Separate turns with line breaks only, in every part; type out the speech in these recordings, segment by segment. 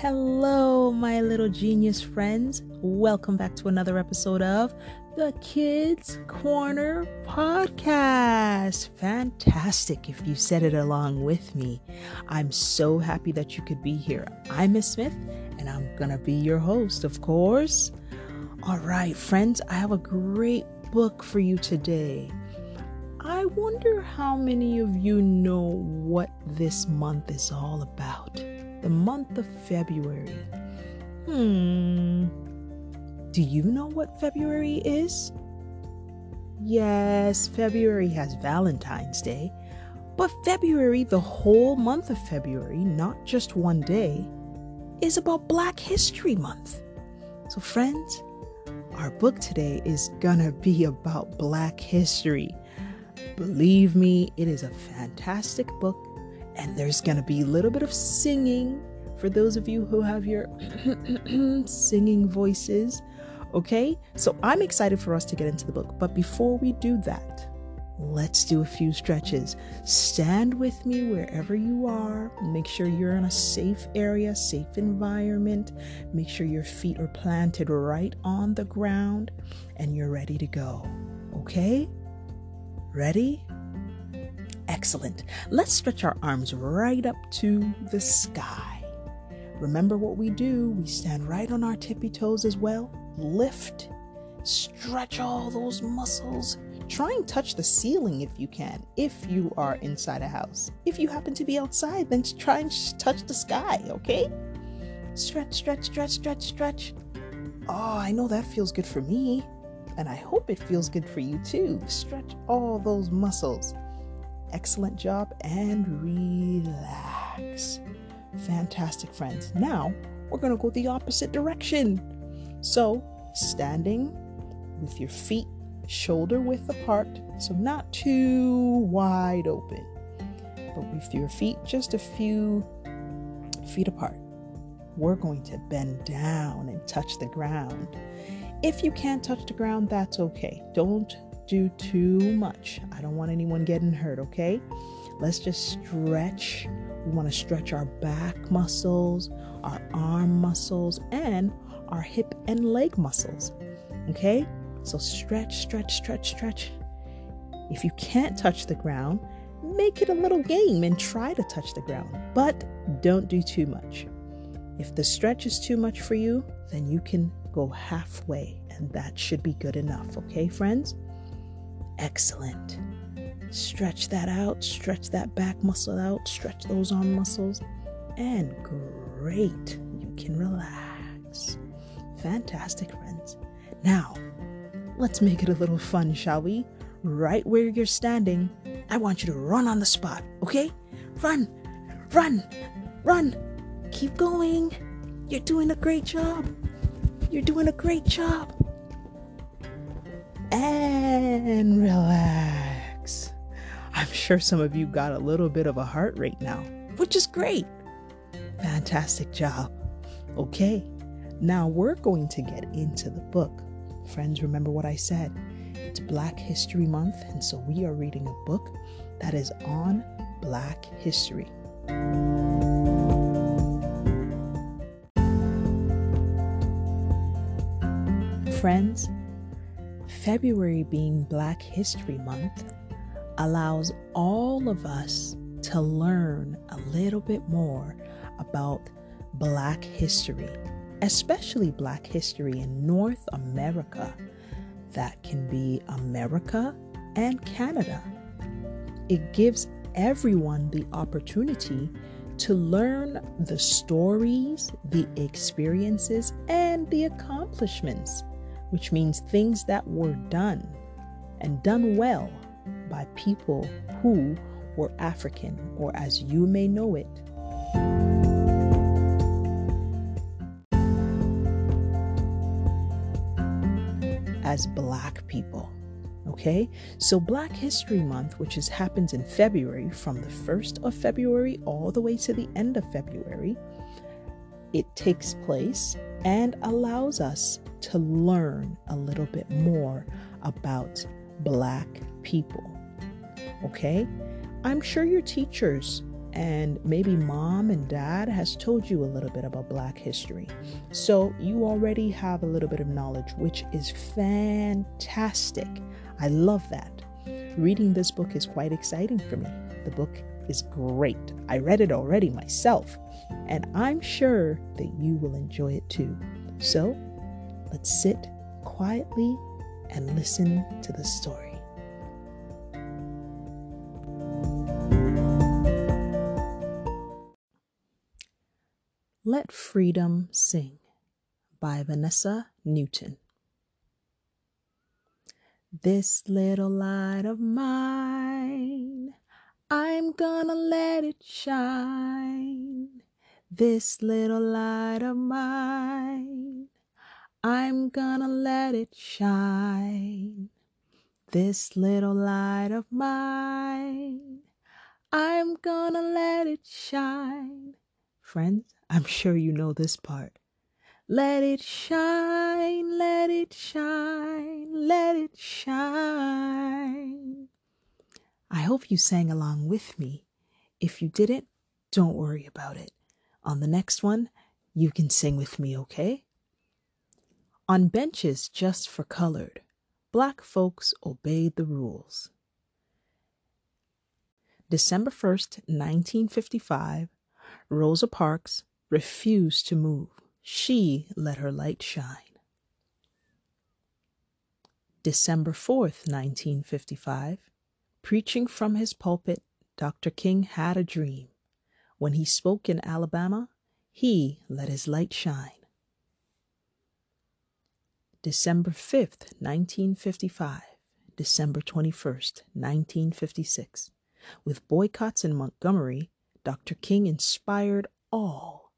Hello, my little genius friends. Welcome back to another episode of the Kids Corner podcast. Fantastic if you said it along with me. I'm so happy that you could be here. I'm Miss Smith, and I'm going to be your host, of course. All right, friends, I have a great book for you today. I wonder how many of you know what this month is all about. The month of February. Hmm. Do you know what February is? Yes, February has Valentine's Day, but February, the whole month of February, not just one day, is about Black History Month. So, friends, our book today is gonna be about Black history. Believe me, it is a fantastic book, and there's gonna be a little bit of singing for those of you who have your singing voices. Okay, so I'm excited for us to get into the book. But before we do that, let's do a few stretches. Stand with me wherever you are. Make sure you're in a safe area, safe environment. Make sure your feet are planted right on the ground and you're ready to go. Okay? Ready? Excellent. Let's stretch our arms right up to the sky. Remember what we do. We stand right on our tippy toes as well lift, stretch all those muscles. Try and touch the ceiling if you can, if you are inside a house. If you happen to be outside, then try and touch the sky, okay? Stretch, stretch, stretch, stretch, stretch. Oh, I know that feels good for me. And I hope it feels good for you too. Stretch all those muscles. Excellent job and relax. Fantastic, friends. Now we're going to go the opposite direction. So, standing with your feet shoulder width apart, so not too wide open, but with your feet just a few feet apart. We're going to bend down and touch the ground. If you can't touch the ground, that's okay. Don't do too much. I don't want anyone getting hurt, okay? Let's just stretch. We want to stretch our back muscles, our arm muscles, and our hip and leg muscles. Okay? So stretch, stretch, stretch, stretch. If you can't touch the ground, make it a little game and try to touch the ground, but don't do too much. If the stretch is too much for you, then you can go halfway, and that should be good enough. Okay, friends? Excellent. Stretch that out, stretch that back muscle out, stretch those arm muscles, and great. You can relax. Fantastic, friends. Now, let's make it a little fun, shall we? Right where you're standing, I want you to run on the spot, okay? Run, run, run. Keep going. You're doing a great job. You're doing a great job. And relax. I'm sure some of you got a little bit of a heart rate now, which is great. Fantastic job. Okay, now we're going to get into the book. Friends, remember what I said. It's Black History Month, and so we are reading a book that is on Black history. Friends, February being Black History Month allows all of us to learn a little bit more about Black history especially Black history in North America. That can be America and Canada. It gives everyone the opportunity to learn the stories, the experiences, and the accomplishments, which means things that were done and done well by people who were African, or as you may know it, as Black people. Okay, so Black History Month, which is happens in February, from the 1st of February all the way to the end of February, it takes place and allows us to learn a little bit more about Black people. Okay, I'm sure your teachers and maybe mom and dad has told you a little bit about black history. So you already have a little bit of knowledge, which is fantastic. I love that. Reading this book is quite exciting for me. The book is great. I read it already myself, and I'm sure that you will enjoy it too. So let's sit quietly and listen to the story. Let Freedom Sing by Vanessa Newton. This little light of mine, I'm gonna let it shine. This little light of mine, I'm gonna let it shine. This little light of mine, I'm gonna let it shine. Friends, I'm sure you know this part. Let it shine, let it shine, hope you sang along with me. If you didn't, don't worry about it. On the next one, you can sing with me, okay? On benches just for colored, black folks obeyed the rules. December 1st, 1955, Rosa Parks refused to move. She let her light shine. December 4th, 1955, preaching from his pulpit, Dr. King had a dream. When he spoke in Alabama, he let his light shine. December 5th, 1955, December 21st, 1956. With boycotts in Montgomery, Dr. King inspired all.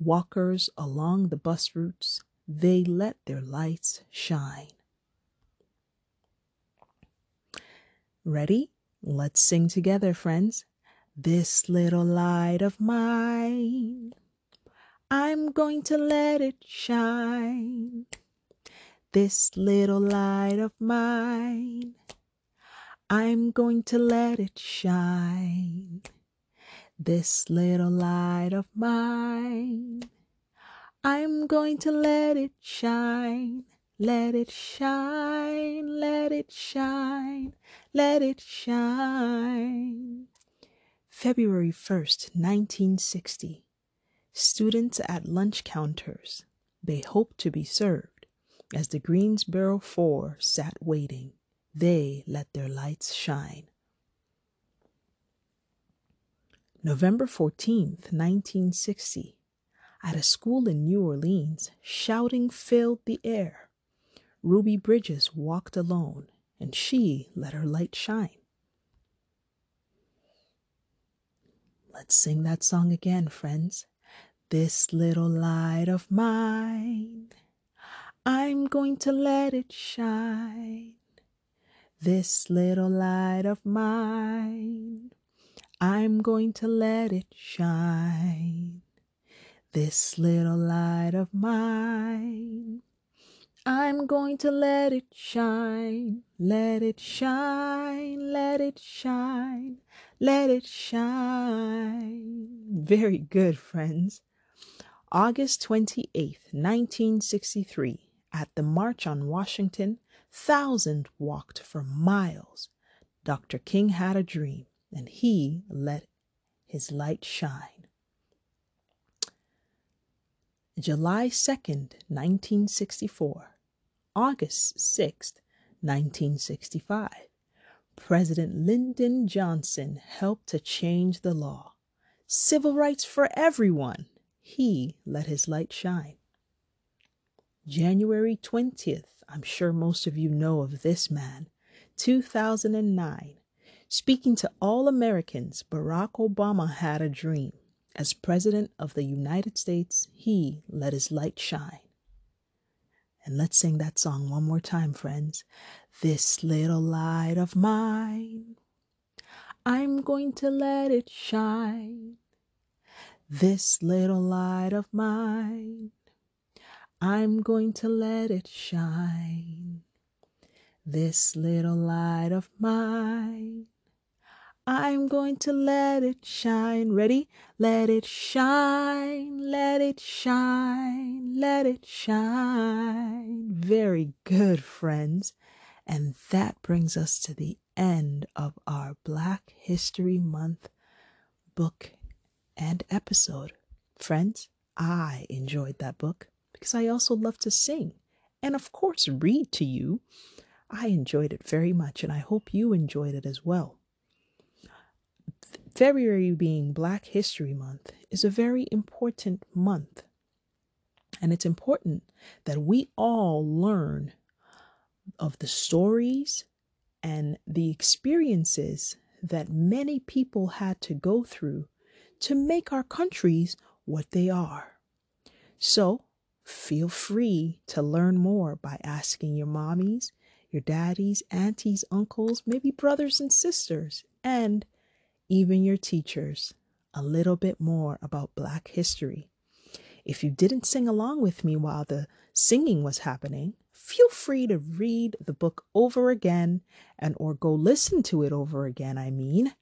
Walkers along the bus routes, they let their lights shine. Ready? Let's sing together, friends. This little light of mine, I'm going to let it shine. This little light of mine, I'm going to let it shine this little light of mine. I'm going to let it shine, let it shine, let it shine, let it shine. February 1st, 1960. Students at lunch counters. They hoped to be served. As the Greensboro Four sat waiting, they let their lights shine. November 14th, 1960. At a school in New Orleans, shouting filled the air. Ruby Bridges walked alone, and she let her light shine. Let's sing that song again, friends. This little light of mine, I'm going to let it shine. This little light of mine, I'm going to let it shine. This little light of mine. I'm going to let it shine, let it shine, let it shine, let it shine. Very good, friends. August 28th, 1963, at the March on Washington, thousands walked for miles. Dr. King had a dream and he let his light shine. July 2nd, 1964, August 6th, 1965, President Lyndon Johnson helped to change the law. Civil rights for everyone. He let his light shine. January 20th, I'm sure most of you know of this man, 2009, Speaking to all Americans, Barack Obama had a dream. As President of the United States, he let his light shine. And let's sing that song one more time, friends. This little light of mine, I'm going to let it shine. This little light of mine, I'm going to let it shine. This little light of mine, I'm going to let it shine. Ready? Let it shine, let it shine, let it shine. Very good, friends. And that brings us to the end of our Black History Month book and episode. Friends, I enjoyed that book because I also love to sing and, of course, read to you. I enjoyed it very much, and I hope you enjoyed it as well. February being Black History Month is a very important month. And it's important that we all learn of the stories and the experiences that many people had to go through to make our countries what they are. So feel free to learn more by asking your mommies, your daddies, aunties, uncles, maybe brothers and sisters, and even your teachers a little bit more about Black history. If you didn't sing along with me while the singing was happening, feel free to read the book over again and or go listen to it over again, I mean,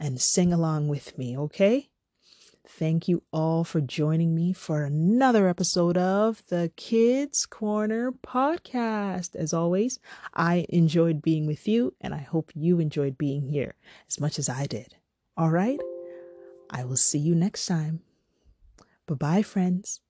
and sing along with me, okay? Thank you all for joining me for another episode of the Kids Corner podcast. As always, I enjoyed being with you, and I hope you enjoyed being here as much as I did. All right? I will see you next time. Bye bye, friends.